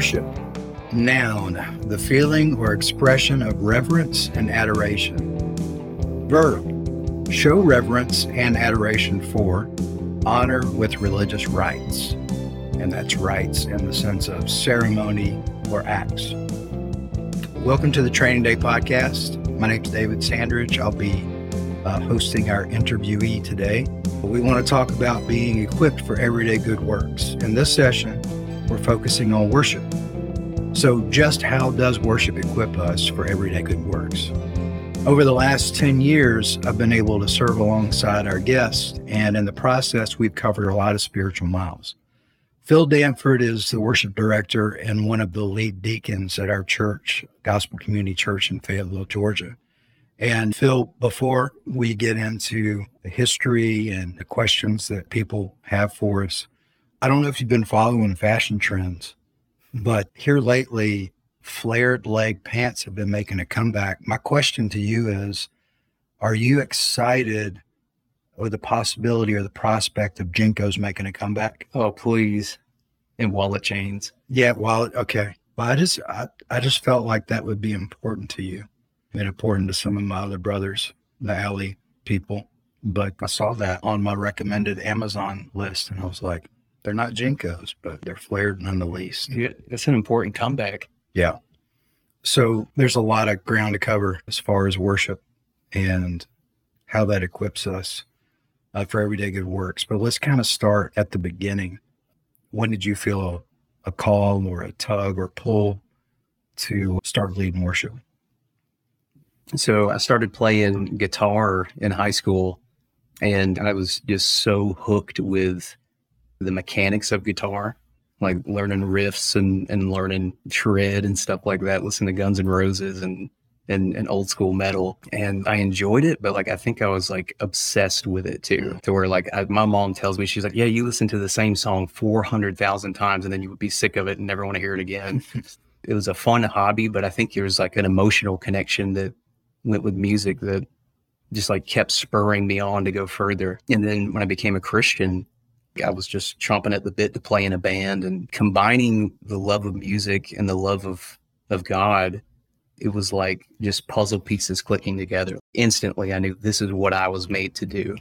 Worship. Noun, the feeling or expression of reverence and adoration. Verb, show reverence and adoration for, honor with religious rites. And that's rites in the sense of ceremony or acts. Welcome to the Training Day podcast. My name is David Sandridge. I'll be uh, hosting our interviewee today. We want to talk about being equipped for everyday good works. In this session, we're focusing on worship. So, just how does worship equip us for everyday good works? Over the last 10 years, I've been able to serve alongside our guests, and in the process, we've covered a lot of spiritual miles. Phil Danford is the worship director and one of the lead deacons at our church, Gospel Community Church in Fayetteville, Georgia. And Phil, before we get into the history and the questions that people have for us, I don't know if you've been following fashion trends, but here lately, flared leg pants have been making a comeback. My question to you is Are you excited with the possibility or the prospect of JNCO's making a comeback? Oh, please. And wallet chains. Yeah, wallet. Okay. Well, I just, I, I just felt like that would be important to you and important to some of my other brothers, the alley people. But I saw that on my recommended Amazon list and I was like, they're not JNCOs, but they're flared none the least. Yeah, that's an important comeback. Yeah. So there's a lot of ground to cover as far as worship and how that equips us uh, for everyday good works. But let's kind of start at the beginning. When did you feel a, a call or a tug or pull to start leading worship? So I started playing guitar in high school and I was just so hooked with the mechanics of guitar, like learning riffs and, and learning shred and stuff like that, listening to Guns N' Roses and, and, and old school metal. And I enjoyed it, but like I think I was like obsessed with it too, mm. to where like I, my mom tells me, she's like, Yeah, you listen to the same song 400,000 times and then you would be sick of it and never want to hear it again. it was a fun hobby, but I think there's like an emotional connection that went with music that just like kept spurring me on to go further. And then when I became a Christian, I was just chomping at the bit to play in a band and combining the love of music and the love of of God. It was like just puzzle pieces clicking together. Instantly, I knew this is what I was made to do.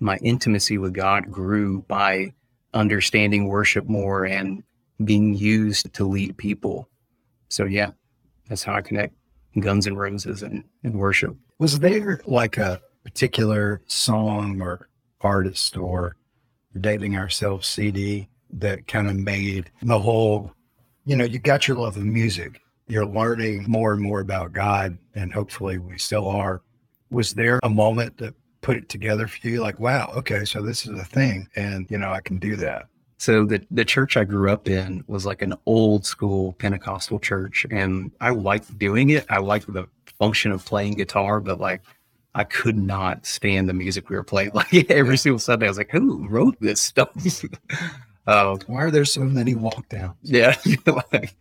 My intimacy with God grew by understanding worship more and being used to lead people. So, yeah, that's how I connect. Guns and Roses and, and worship. Was there like a particular song or artist or Dating Ourselves CD that kind of made the whole, you know, you got your love of music. You're learning more and more about God, and hopefully we still are. Was there a moment that put it together for you? Like, wow, okay, so this is a thing, and, you know, I can do that. So the the church I grew up in was like an old school Pentecostal church, and I liked doing it. I liked the function of playing guitar, but like I could not stand the music we were playing. Like every single Sunday, I was like, "Who wrote this stuff?" uh, Why are there so many walk downs? Yeah, like,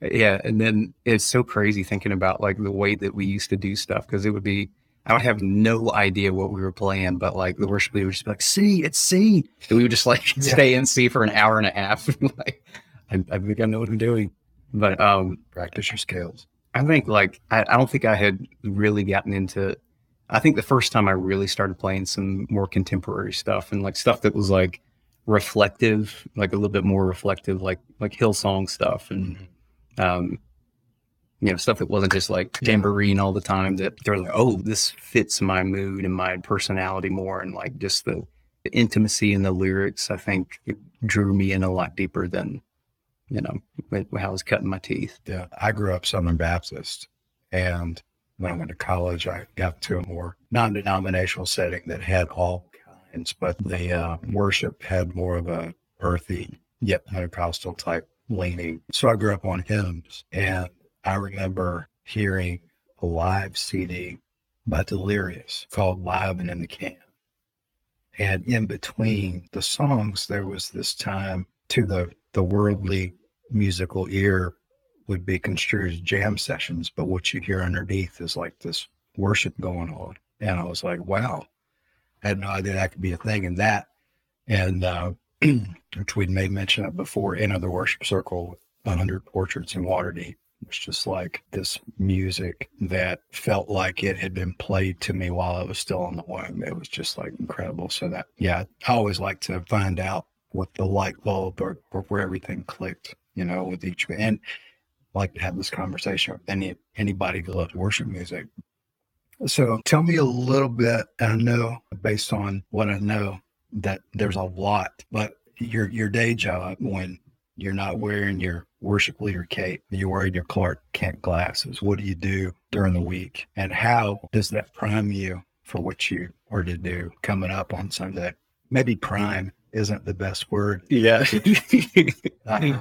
yeah. And then it's so crazy thinking about like the way that we used to do stuff because it would be I would have no idea what we were playing, but like the worship leader would just be like, "See, it's C," and we would just like yeah. stay in C for an hour and a half. like, I, I, think I know what I'm doing, but um, practice your scales. I think like I, I don't think I had really gotten into. I think the first time I really started playing some more contemporary stuff and like stuff that was like reflective, like a little bit more reflective, like like Hillsong stuff and mm-hmm. um, you know, stuff that wasn't just like tambourine all the time that they're like, oh, this fits my mood and my personality more. And like just the, the intimacy in the lyrics, I think it drew me in a lot deeper than, you know, how I was cutting my teeth. Yeah. I grew up Southern Baptist. And when I went to college, I got to a more non denominational setting that had all kinds, but the uh, worship had more of a earthy, yet Pentecostal type leaning. So I grew up on hymns and I remember hearing a live CD by Delirious called Live and in the Can. And in between the songs, there was this time to the, the worldly musical ear would be construed as jam sessions, but what you hear underneath is like this worship going on. And I was like, wow, I had no idea that could be a thing. And that, and uh, which we'd made mention of before, Enter the Worship Circle 100 Portraits in Waterdeep. It's just like this music that felt like it had been played to me while I was still in the womb. It was just like incredible. So that, yeah, I always like to find out what the light bulb or, or where everything clicked, you know, with each, and like to have this conversation with any, anybody who loves worship music. So tell me a little bit. I know based on what I know that there's a lot, but your, your day job when you're not wearing your worship leader cape, you're wearing your Clark Kent glasses. What do you do during the week? And how does that prime you for what you are to do coming up on Sunday? Maybe prime isn't the best word. Yeah. uh,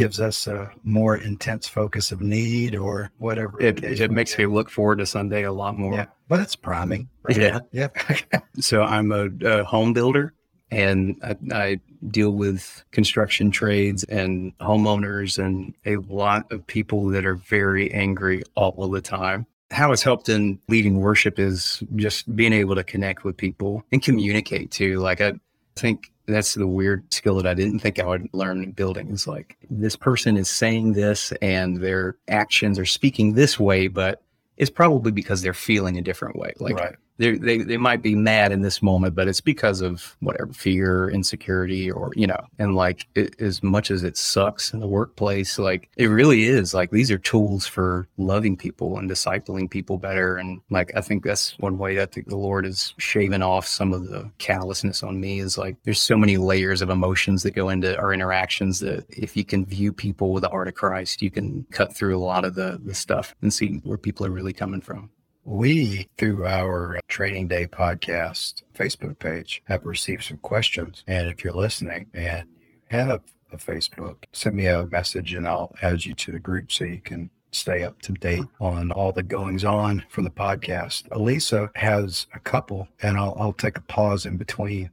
gives us a more intense focus of need or whatever. It, it makes me look forward to Sunday a lot more. Yeah. But it's priming. Right? Yeah. Yeah. so I'm a, a home builder and I, I, deal with construction trades and homeowners and a lot of people that are very angry all of the time. How it's helped in leading worship is just being able to connect with people and communicate too. Like I think that's the weird skill that I didn't think I would learn in building. Is like this person is saying this and their actions are speaking this way, but it's probably because they're feeling a different way. Like right they they might be mad in this moment, but it's because of whatever fear, insecurity, or you know, and like it, as much as it sucks in the workplace, like it really is. Like these are tools for loving people and discipling people better, and like I think that's one way that the Lord is shaving off some of the callousness on me. Is like there's so many layers of emotions that go into our interactions that if you can view people with the heart of Christ, you can cut through a lot of the the stuff and see where people are really coming from. We, through our Training Day podcast Facebook page, have received some questions. And if you're listening and you have a Facebook, send me a message and I'll add you to the group so you can stay up to date on all the goings on for the podcast. Elisa has a couple, and I'll, I'll take a pause in between.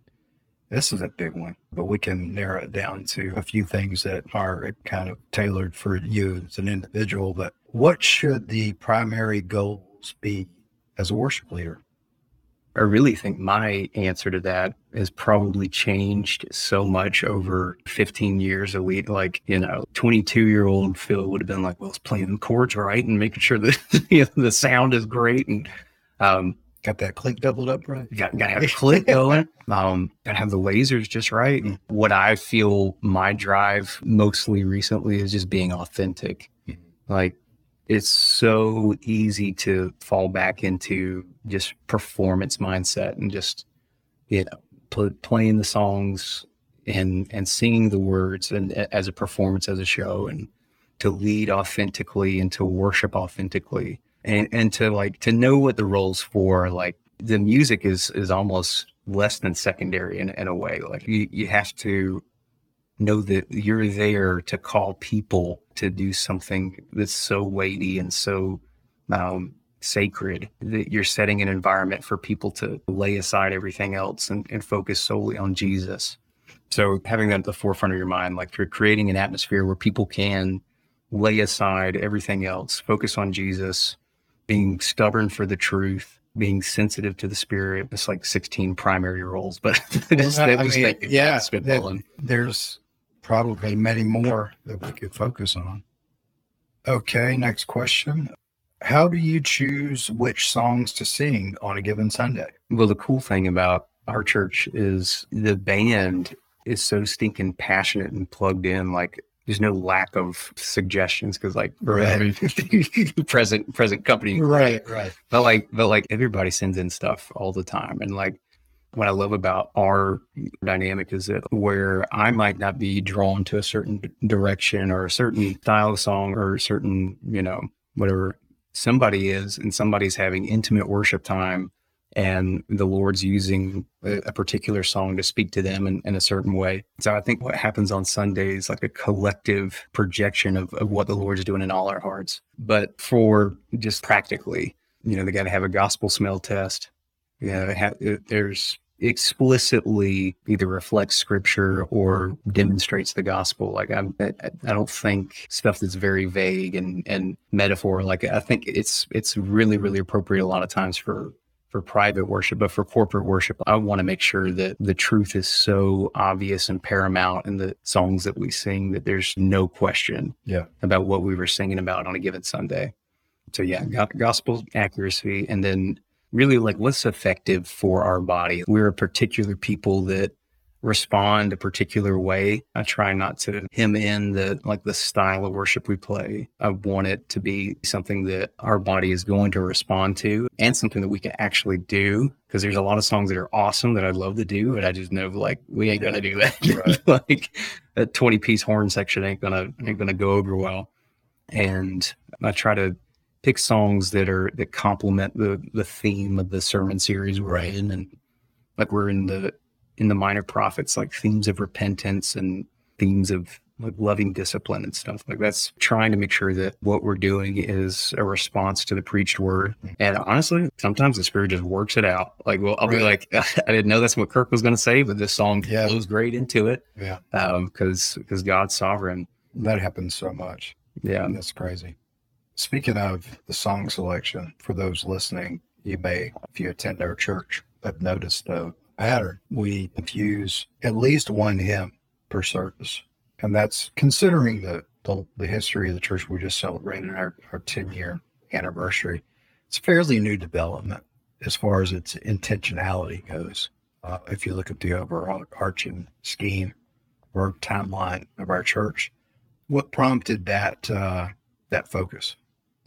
This is a big one, but we can narrow it down to a few things that are kind of tailored for you as an individual. But what should the primary goal be as a worship leader? I really think my answer to that has probably changed so much over 15 years. A week, like, you know, 22 year old Phil would have been like, well, it's playing the chords right and making sure that you know, the sound is great. And, um, got that click doubled up right. Got, got to have a click going. Um, got to have the lasers just right. And What I feel my drive mostly recently is just being authentic. Mm. Like it's so easy to fall back into just performance mindset and just you know pl- playing the songs and and singing the words and as a performance as a show and to lead authentically and to worship authentically and and to like to know what the roles for like the music is is almost less than secondary in, in a way. Like you, you have to know that you're there to call people to do something that's so weighty and so um, sacred that you're setting an environment for people to lay aside everything else and, and focus solely on Jesus. So having that at the forefront of your mind, like you're creating an atmosphere where people can lay aside everything else, focus on Jesus, being stubborn for the truth, being sensitive to the spirit. It's like 16 primary roles, but just, well, mean, yeah, there's probably many more that we could focus on. Okay, next question. How do you choose which songs to sing on a given Sunday? Well, the cool thing about our church is the band is so stinking passionate and plugged in. Like there's no lack of suggestions because like right. present present company right right but like but like everybody sends in stuff all the time and like what I love about our dynamic is that where I might not be drawn to a certain direction or a certain style of song or a certain, you know, whatever somebody is, and somebody's having intimate worship time and the Lord's using a, particular song to speak to them in, in, a certain way. So I think what happens on Sunday is like a collective projection of, of what the Lord's doing in all our hearts. But for just practically, you know, they got to have a gospel smell test yeah, there's explicitly either reflects scripture or demonstrates the gospel. Like I'm, I, I don't think stuff that's very vague and and metaphor. Like I think it's it's really really appropriate a lot of times for for private worship, but for corporate worship, I want to make sure that the truth is so obvious and paramount in the songs that we sing that there's no question Yeah. about what we were singing about on a given Sunday. So yeah, gospel accuracy, and then really like what's effective for our body. We're a particular people that respond a particular way. I try not to hem in the like the style of worship we play. I want it to be something that our body is going to respond to and something that we can actually do. Because there's a lot of songs that are awesome that I'd love to do, but I just know like we ain't gonna do that. like a 20 piece horn section ain't gonna ain't gonna go over well. And I try to pick songs that are that complement the the theme of the sermon series we're in and like we're in the in the minor prophets like themes of repentance and themes of like loving discipline and stuff like that's trying to make sure that what we're doing is a response to the preached word and honestly sometimes the spirit just works it out like well i'll be like i didn't know that's what kirk was going to say but this song Yeah. flows great into it Yeah. um because because god's sovereign That happens so much. yeah That's crazy. Speaking of the song selection, for those listening, you may, if you attend our church, have noticed a pattern. We infuse at least one hymn per service. And that's considering the, the, the history of the church we just celebrated our, our 10 year anniversary. It's a fairly new development as far as its intentionality goes. Uh, if you look at the overarching scheme or timeline of our church, what prompted that uh, that focus?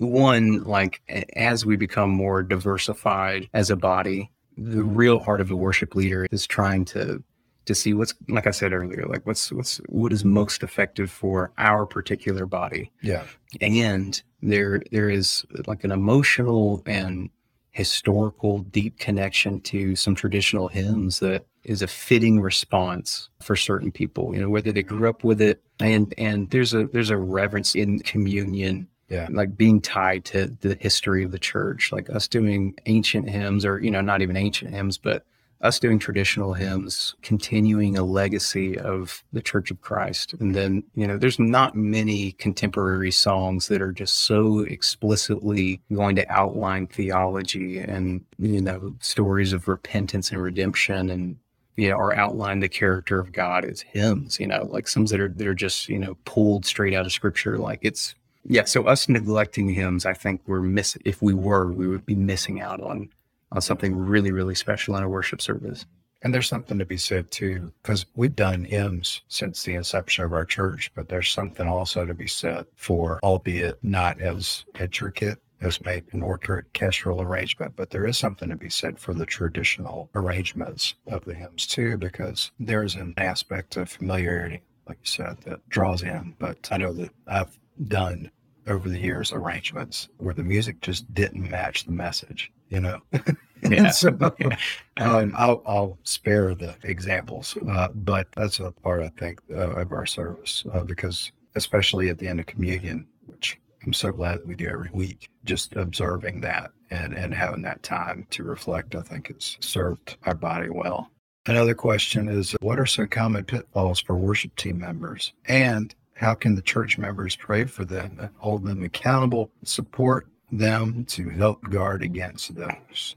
One like as we become more diversified as a body the mm-hmm. real heart of a worship leader is trying to to see what's like i said earlier like what's what's what is most effective for our particular body. Yeah, and there there is like an emotional and historical deep connection to some traditional hymns that is a fitting response for certain people you know whether they mm-hmm. grew up with it. And and there's a there's a reverence in communion yeah, like being tied to the history of the church like us doing ancient hymns or you know not even ancient hymns but us doing traditional hymns continuing a legacy of the church of christ and then you know there's not many contemporary songs that are just so explicitly going to outline theology and you know stories of repentance and redemption and you know, or outline the character of God as hymns, you know, like some that are that are just, you know, pulled straight out of scripture. Like it's yeah, so us neglecting hymns, I think we're miss if we were, we would be missing out on on something really, really special in a worship service. and there's something to be said too, because we've done hymns since the inception of our church, but there's something also to be said for, albeit not as intricate as maybe an orchestral arrangement, but there is something to be said for the traditional arrangements of the hymns too, because there's an aspect of familiarity, like you said, that draws in. But I know that I've done over the years arrangements where the music just didn't match the message, you know? Yeah. so, um, I'll, I'll spare the examples, uh, but that's a part, I think, uh, of our service uh, because, especially at the end of communion, which I'm so glad that we do every week, just observing that and, and having that time to reflect, I think it's served our body well. Another question is What are some common pitfalls for worship team members? And how can the church members pray for them and hold them accountable, support them to help guard against those?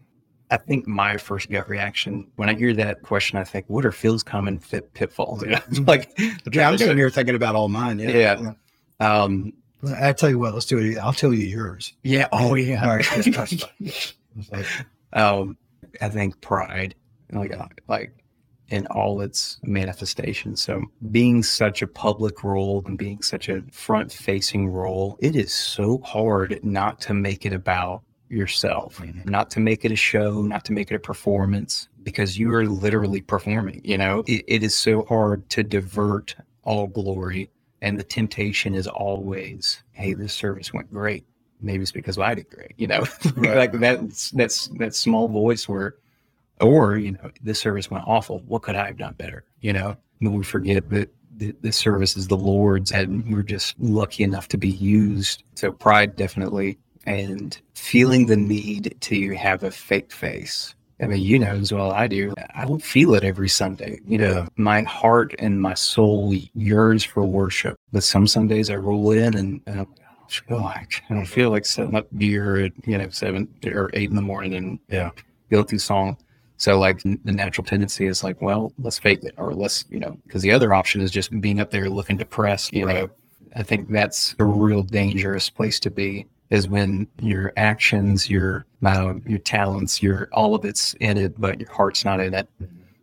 I think my first gut reaction when I hear that question, I think, what are Phil's common fit pitfalls? Know, like, Yeah, I'm sitting here thinking about all mine. Yeah. um, I tell you what, let's do it. I'll tell you yours. yeah, oh yeah. All right. let's touch that. It's like, um, I think pride, like like in all its manifestations. So being such a public role and being such a front facing role, it is so hard not to make it about yourself, not to make it a show, not to make it a performance, because you are literally performing. You know, it, it is so hard to divert all glory. And the temptation is always, hey, this service went great. Maybe it's because I did great, you know, Right. like that's that's that small voice where, or you know, this service went awful. What could I have done better? You know, and we forget that th- this service is the Lord's, and we're just lucky enough to be used. So pride definitely, and feeling the need to have a fake face. I mean, you know as well I do. I don't feel it every Sunday. You know, my heart and my soul yearns for worship, but some Sundays I roll in and, and I'm, oh, I don't feel like I don't feel like setting up gear at you know seven or eight in the morning and Yeah. go through song. So like the natural tendency is like, well, let's fake it or let's, you know, because the other option is just being up there looking depressed, you right. know. I think that's a real dangerous place to be is when your actions, your uh, your talents, your all of it's in it, but your heart's not in it.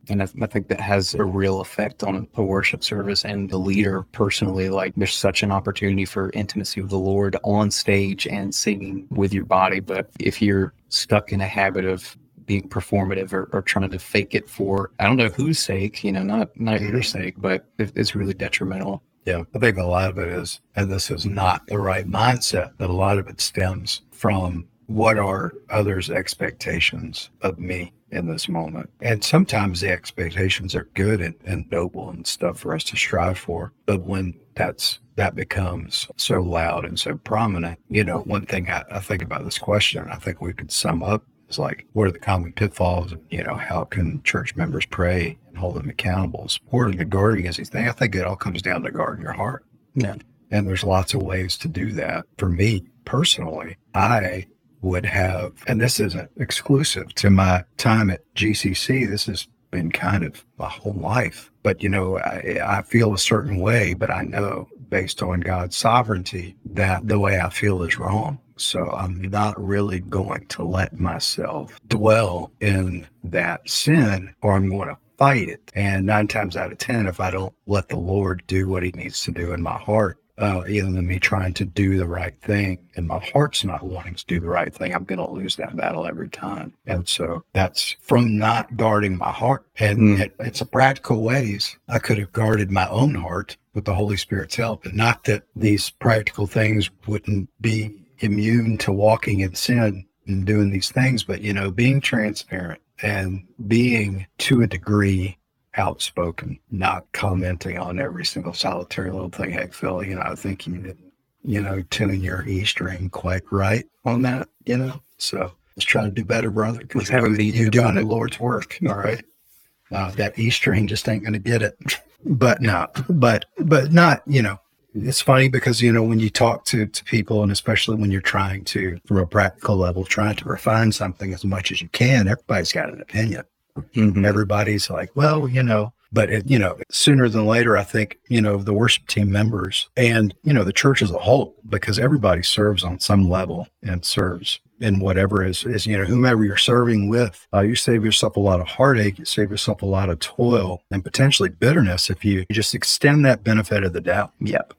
And I, I, think that has a real effect on a worship service and the leader personally. Like there's such an opportunity for intimacy with the Lord on stage and singing with your body. But if you're stuck in a habit of being performative or, or trying to fake it for I don't know whose sake, you know, not not your mm-hmm. sake, but it's really detrimental. Yeah, I think a lot of it is, and this is not the right mindset, but a lot of it stems from what are others' expectations of me in this moment. And sometimes the expectations are good and, and noble and stuff for us to strive for. But when that's that becomes so loud and so prominent, you know, one thing I, I think about this question, I think we could sum up is like, what are the common pitfalls? You know, how can church members pray and hold them accountable? Supporting the guarding is thing. I think it all comes down to guarding your heart. Yeah. And there's lots of ways to do that. For me personally, I would have, and this isn't exclusive to my time at GCC. This has been kind of my whole life. But, you know, I, I feel a certain way, but I know based on God's sovereignty that the way I feel is wrong. So I'm not really going to let myself dwell in that sin or I'm going to fight it. And nine times out of 10, if I don't let the Lord do what he needs to do in my heart, uh, either than me trying to do the right thing and my heart's not wanting to do the right thing, I'm going to lose that battle every time. And so that's from not guarding my heart. And mm. it, it's a practical ways. I could have guarded my own heart with the Holy Spirit's help. And not that these practical things wouldn't be immune to walking in sin and doing these things, but, you know, being transparent and being to a degree outspoken, not commenting on every single solitary little thing. Heck, Phil, you know, I think you didn't, you know, tune your E string quite right on that, you know. So let's try to do better, brother. Because you're doing the Lord's work. All right. Uh, that E string just ain't going to get it. But no, but, but not, you know, it's funny because, you know, when you talk to, to people and especially when you're trying to, from a practical level, trying to refine something as much as you can, everybody's got an opinion. Mm-hmm. Everybody's like, well, you know, but it, you know, sooner than later, I think, you know, the worship team members and, you know, the church as a whole, because everybody serves on some level and serves in whatever is, is you know, whomever you're serving with, uh, you save yourself a lot of heartache, you save yourself a lot of toil and potentially bitterness if you just extend that benefit of the doubt. Yep.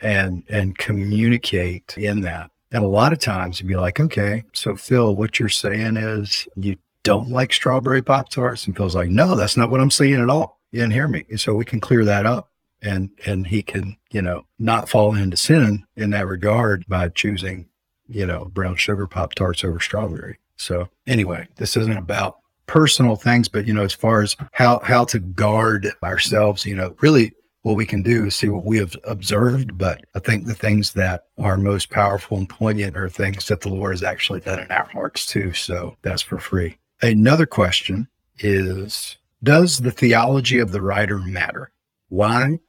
And, and communicate in that. And a lot of times you'd be like, okay, so Phil, what you're saying is you don't like strawberry Pop Tarts? And Phil's like, no, that's not what I'm saying at all. You didn't hear me. And so we can clear that up and and he can, you know, not fall into sin in that regard by choosing, you know, brown sugar Pop Tarts over strawberry. So anyway, this isn't about personal things, but you know, as far as how how to guard ourselves, you know, really what we can do is see what we have observed. But I think the things that are most powerful and poignant are things that the Lord has actually done in our hearts too. So that's for free. Another question is Does the theology of the writer matter? Why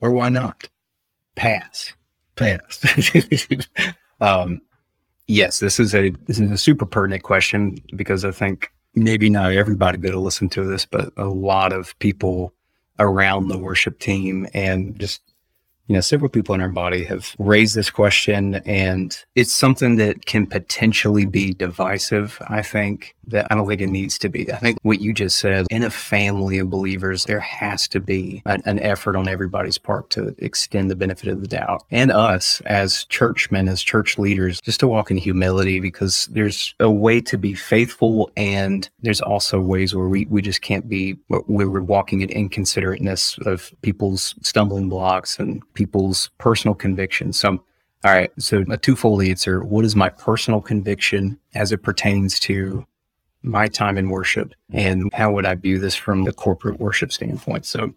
or why not? Pass. Pass. um, yes, this is a this is a super pertinent question because I think maybe not everybody that'll listen to this, but a lot of people around the worship team and just you know, several people in our body have raised this question, and it's something that can potentially be divisive. I think that I don't think it needs to be. I think what you just said in a family of believers, there has to be an, an effort on everybody's part to extend the benefit of the doubt, and us as churchmen, as church leaders, just to walk in humility because there's a way to be faithful, and there's also ways where we, we just can't be, where we're walking in inconsiderateness of people's stumbling blocks and people's personal convictions. So, all right. So a twofold answer. What is my personal conviction as it pertains to my time in worship? And how would I view this from the corporate worship standpoint? So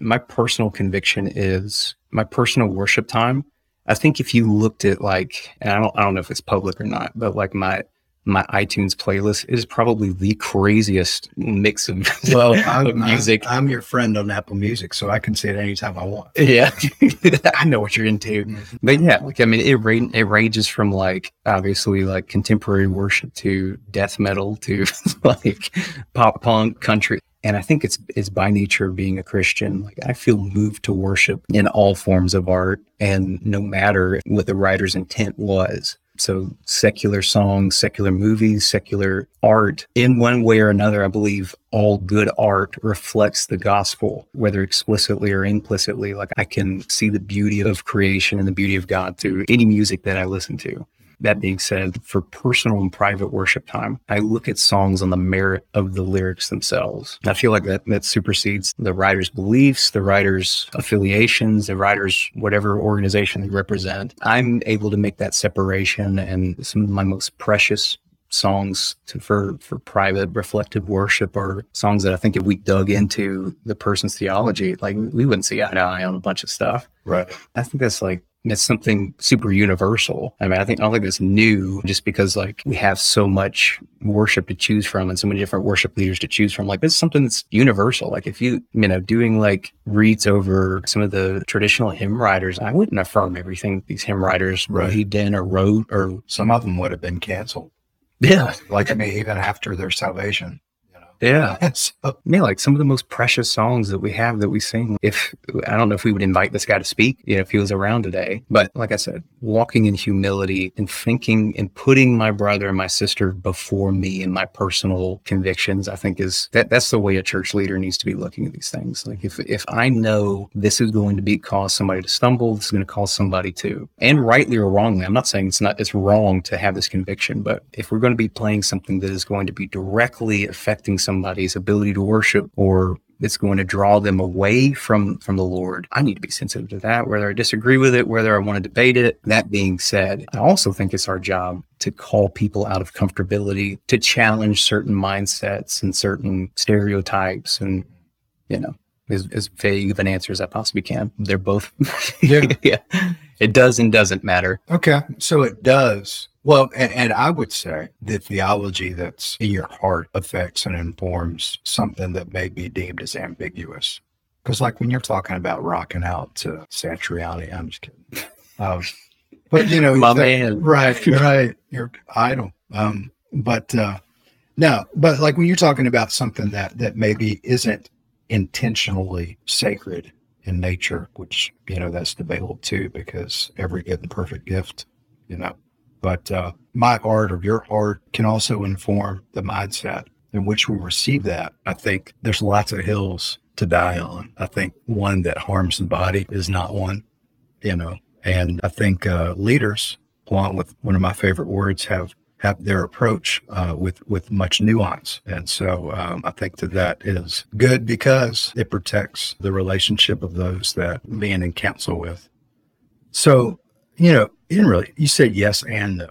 my personal conviction is my personal worship time. I think if you looked at like, and I don't, I don't know if it's public or not, but like my, my iTunes playlist is probably the craziest mix of, Well, I'm, music. I'm, I'm your friend on Apple Music, so I can see it anytime I want. yeah, I know what you're into. Mhm. But yeah, like I mean, it ra- it ranges from like obviously like contemporary worship to death metal to like pop punk, country. And I think it's it's by nature of being a Christian. Like I feel moved to worship in all forms of art, and no matter what the writer's intent was. So secular songs, secular movies, secular art, in one way or another, I believe all good art reflects the gospel, whether explicitly or implicitly. Like I can see the beauty of creation and the beauty of God through any music that I listen to. That being said, for personal and private worship time, I look at songs on the merit of the lyrics themselves. I feel like that, that supersedes the writer's beliefs, the writer's affiliations, the writer's whatever organization they represent. I'm able to make that separation and some of my most precious songs to, for for private reflective worship or songs that I think if we dug into the person's theology, like we wouldn't see eye to eye on a bunch of stuff. Right. I think that's like that's something super universal. I mean, I think I don't think that's new just because like we have so much worship to choose from and so many different worship leaders to choose from. Like this is something that's universal. Like if you you know doing like reads over some of the traditional hymn writers, I wouldn't affirm everything these hymn writers Right. believed in or wrote or Some of them would have been canceled. yeah Like I mean, even after their salvation. Yeah. So, Yeah, like some of the most precious songs that we have that we sing. If I don't know if we would invite this guy to speak, you know, if he was around today. But like I said, walking in humility and thinking and putting my brother and my sister before me and my personal convictions, I think is that that's the way a church leader needs to be looking at these things. Like if if I know this is going to be cause somebody to stumble, this is going to cause somebody to, and rightly or wrongly, I'm not saying it's not it's wrong to have this conviction, but if we're going to be playing something that is going to be directly affecting somebody's ability to worship or it's going to draw them away from from the Lord. I need to be sensitive to that, whether I disagree with it, whether I want to debate it. That being said, I also think it's our job to call people out of comfortability, to challenge certain mindsets and certain stereotypes and you know, as, as vague of an answer as I possibly can. They're both Yeah. yeah. It does and doesn't matter. okay. So it does. Well, and, and I would say the theology that's in your heart affects and informs something that may be deemed as ambiguous. Because, like, when you're talking about rocking out to Satriani, I'm just kidding. Um, but, you know, My that- man. Right, right. Your idol. Um, but uh no, but like when you're talking about something that that maybe isn't intentionally sacred in nature, which you know that's debatable too, because every good and perfect gift, you know. But uh my heart or your heart can also inform the mindset in which we receive that. I think there's lots of hills to die on. I think one that harms the body is not one, you know. And I think uh, leaders, along with one of my favorite words, have have their approach uh, with with much nuance. And so um, I think that that is good because it protects the relationship of those that being in counsel with. So you know, you didn't really you said yes and no.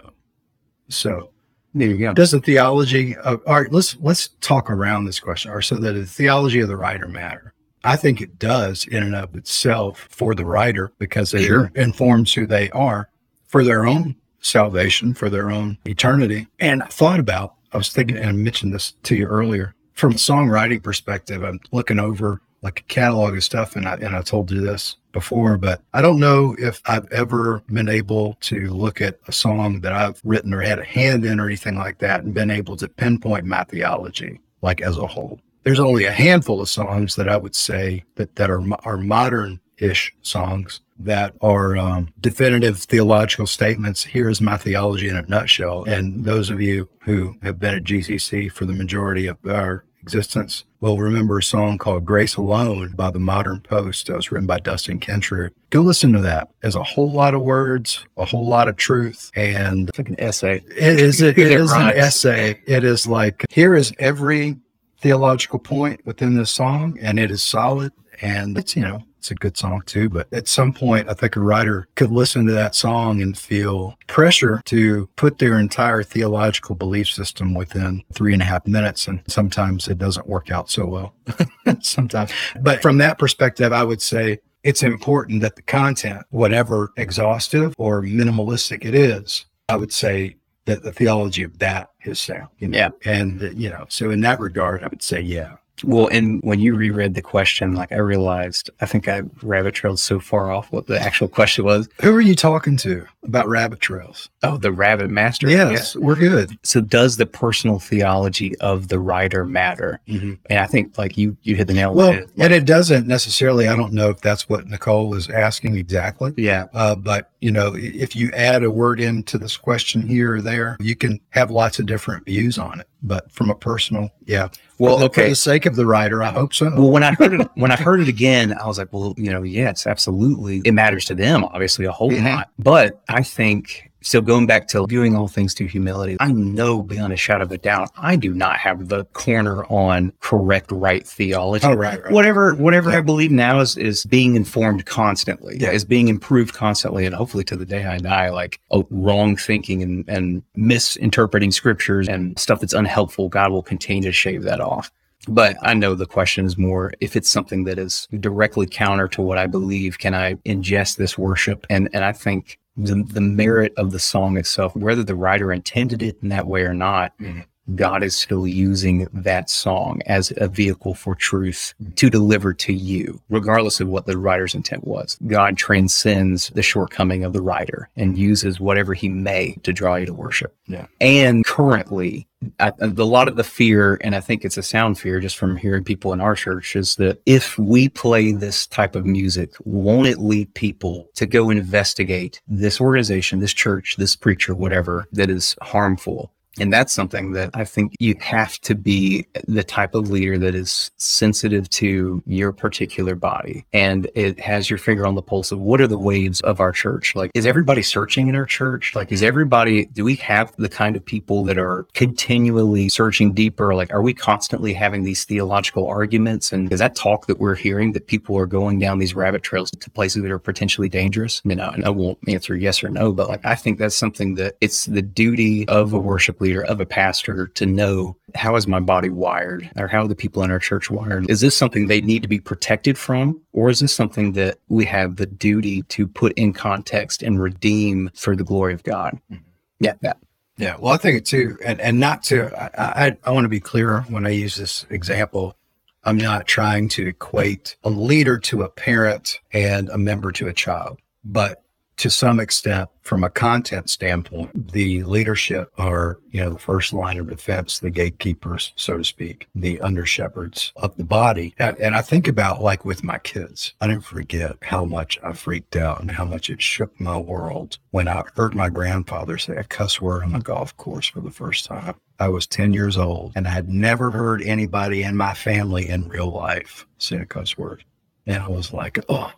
So There you go. does the theology of all right let's let's talk around this question or so that the theology of the writer matter i think it does in and of itself for the writer because it Sure. informs who they are for their own salvation for their own eternity and i thought about i was thinking and i mentioned this to you earlier from a songwriting perspective i'm looking over like a catalog of stuff and i and i told you this before, but I don't know if I've ever been able to look at a song that I've written or had a hand in or anything like that and been able to pinpoint my theology like as a whole. There's only a handful of songs that I would say that, that are, are modern ish songs that are um, definitive theological statements. Here's my theology in a nutshell. And those of you who have been at GCC for the majority of our existence will remember a song called Grace Alone by the Modern Post that was written by Dustin Kensrue. Go listen to that. There's a whole lot of words, a whole lot of truth, and It's like an essay. it is it, it It is an essay. It is like here is every theological point within this song, and it is solid. And it's you know it's a good song too. But at some point, I think a writer could listen to that song and feel pressure to put their entire theological belief system within three and a half minutes, and sometimes it doesn't work out so well. sometimes, but from that perspective, I would say it's important that the content, whatever exhaustive or minimalistic it is, I would say that the theology of that is sound. You know? Yeah. And, you know, so in that regard, I would say, yeah. Well, and when you reread the question, like I realized, I think I rabbit trailed so far off what the actual question was. Who are you talking to about rabbit trails? Oh, the rabbit master. Yes, we're good. So does the personal theology of the writer matter? Mm-hmm. And I think like you, you hit the nail Well, it. and it doesn't necessarily, I don't know if that's what Nicole was asking exactly. Yeah. Uh, but you know, if you add a word into this question here or there, you can have lots of different views on it. But from a personal, yeah. Well, For the- For okay. the sake of the writer, I hope so. Well, when I heard it, when I heard it again, I was like, well, you know, yeah, it's absolutely, it matters to them, obviously, a whole Mhm. lot. But I think, so going back to viewing all things through humility, I know beyond a shadow of a doubt, I do not have the corner on correct, right theology. oh, right, right. Whatever, whatever I believe now is is being informed constantly. Yeah. is being improved constantly, and hopefully to the day I die, like oh, wrong thinking and and misinterpreting scriptures and stuff that's unhelpful. God will continue to shave that off. But I know the question is more if it's something that is directly counter to what I believe, can I ingest this worship? And and I think the the merit of the song itself, whether the writer intended it in that way or not, Mhm. God is still using that song as a vehicle for truth to deliver to you, regardless of what the writer's intent was. God transcends the shortcoming of the writer and uses whatever he may to draw you to worship. Yeah. And currently, I, a lot of the fear, and I think it's a sound fear just from hearing people in our church, is that if we play this type of music, won't it lead people to go investigate this organization, this church, this preacher, whatever, that is harmful? And that's something that I think you have to be the type of leader that is sensitive to your particular body. And it has your finger on the pulse of what are the waves of our church? Like, is everybody searching in our church? Like, is everybody, do we have the kind of people that are continually searching deeper? Like, are we constantly having these theological arguments? And is that talk that we're hearing that people are going down these rabbit trails to places that are potentially dangerous? I mean, I, I won't answer yes or no, but like, I think that's something that it's the duty of a worship leader, of a pastor to know how is my body wired or how are the people in our church wired? Is this something they need to be protected from? Or is this something that we have the duty to put in context and redeem for the glory of God? Mm-hmm. Yeah, that. Yeah, well, I think it too, and and not to. I I, I want to be clear when I use this example. I'm not trying to equate a leader to a parent and a member to a child, but to some extent, from a content standpoint, the leadership are you know the first line of defense, the gatekeepers, so to speak, the under shepherds of the body. And, and I think about like with my kids, I didn't forget how much I freaked out and how much it shook my world when I heard my grandfather say a cuss word on a golf course for the first time. I was 10 years old and I had never heard anybody in my family in real life say a cuss word. And I was like, oh,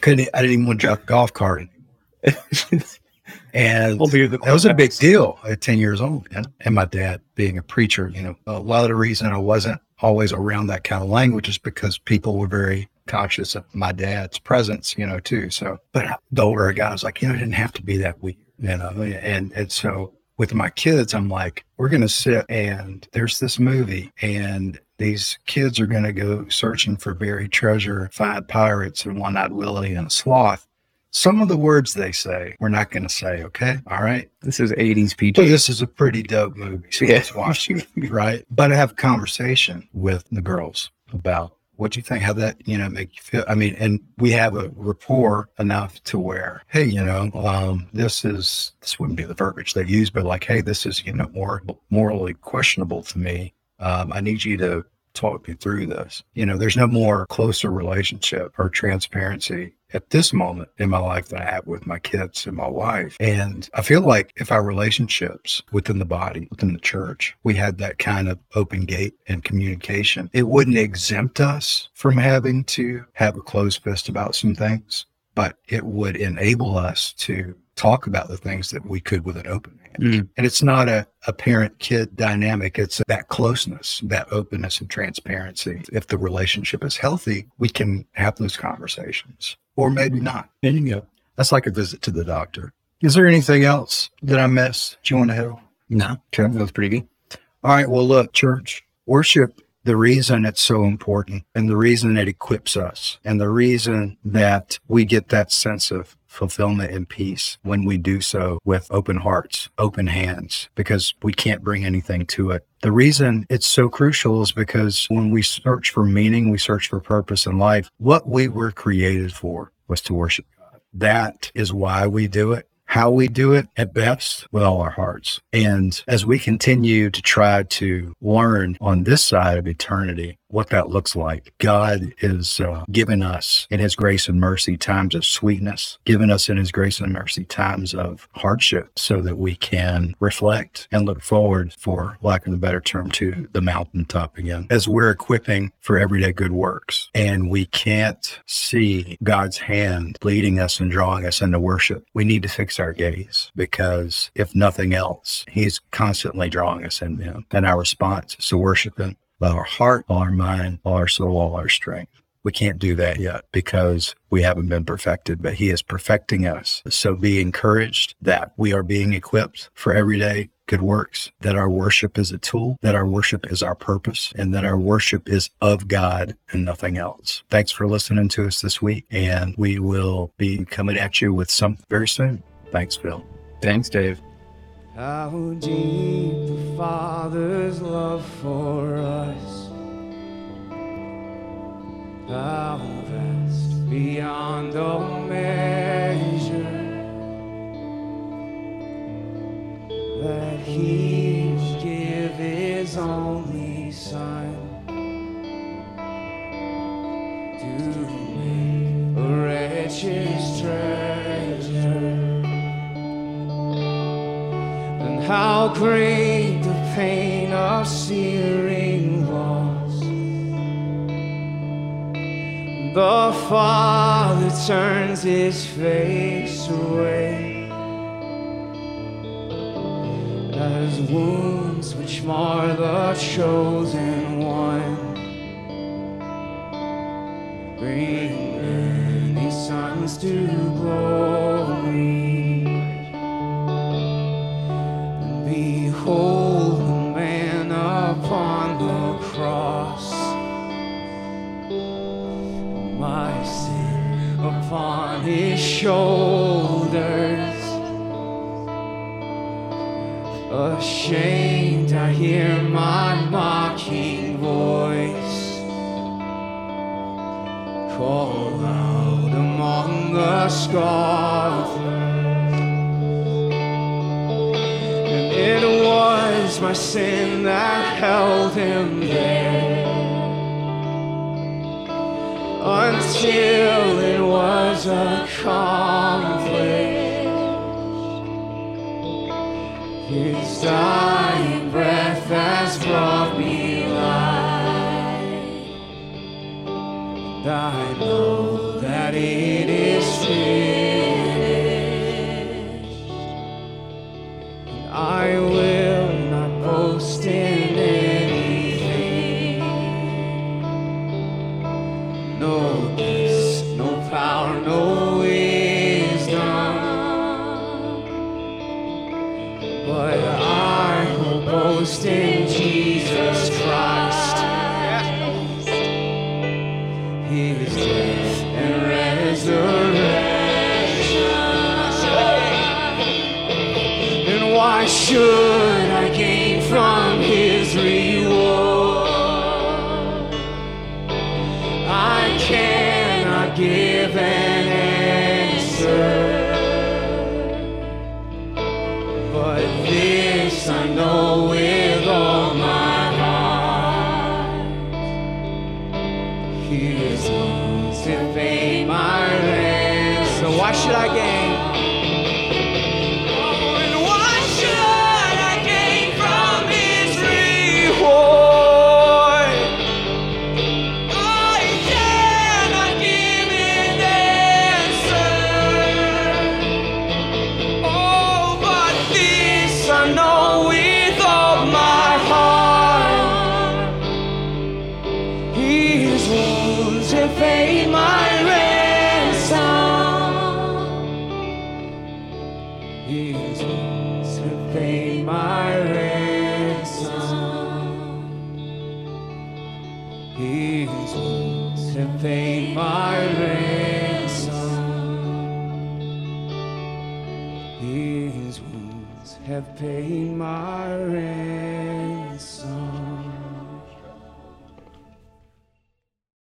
couldn't, I didn't even want to drive a golf cart anymore. and that was a big deal at 10 years old. And, and my dad being a preacher, you know, a lot of the reason I wasn't always around that kind of language is because people were very conscious of my dad's presence, you know, too. So, but the older I got, I was like, you know, it didn't have to be that weird, you know, and, and so with my kids, I'm like, we're going to sit and there's this movie and these kids are going to go searching for buried treasure, find pirates and one-eyed Willie and a sloth. Some of the words they say, we're not going to say, okay? All right. This is 80s So PG. this is a pretty dope movie. So Yeah. let's watch it, right? But I have a conversation with the girls about what you think, how that, you know, make you feel. I mean, and we have a rapport enough to where, hey, you know, um, this is, this wouldn't be the verbiage they use, but like, hey, this is, you know, more morally questionable to me. Um, I need you to talk me through this. You know, there's no more closer relationship or transparency at this moment in my life than I have with my kids and my wife. And I feel like if our relationships within the body, within the church, we had that kind of open gate and communication, it wouldn't exempt us from having to have a closed fist about some things, but it would enable us to talk about the things that we could with an open. Mm. And it's not a, a parent kid dynamic. It's that closeness, that openness and transparency. If the relationship is healthy, we can have those conversations or maybe not. There you go. That's like a visit to the doctor. Is there anything else that I missed? Do you want to hit on? No, that was pretty good. All right. Well, look, church, worship, the reason it's so important and the reason it equips us and the reason that we get that sense of fulfillment and peace when we do so with open hearts, open hands, because we can't bring anything to it. The reason it's so crucial is because when we search for meaning, we search for purpose in life, what we were created for was to worship God. That is why we do it how we do it at best with all our hearts. And as we continue to try to learn on this side of eternity, what that looks like. God is uh, given us in His grace and mercy times of sweetness, given us in His grace and mercy times of hardship so that we can reflect and look forward, for lack of a better term, to the mountaintop again as we're equipping for everyday good works. And we can't see God's hand leading us and drawing us into worship. We need to fix our gaze because if nothing else, He's constantly drawing us into Him. And our response is to worship Him by our heart, our mind, our soul, all our strength. We can't do that yet because we haven't been perfected, but He is perfecting us. So be encouraged that we are being equipped for everyday good works, that our worship is a tool, that our worship is our purpose, and that our worship is of God and nothing else. Thanks for listening to us this week, and we will be coming at you with something very soon. Thanks, Phil. Thanks, Dave. How deep the Father's love for us. How vast beyond all measure. That He give His only Son to make a wretched treasure how great the pain of searing loss. The Father turns his face away as wounds which mar the chosen one bring many sons to glory. Shoulders. Ashamed, I hear my mocking voice call out among the scoffers. And it was my sin that held him there until it was accomplished. His dying should I gain?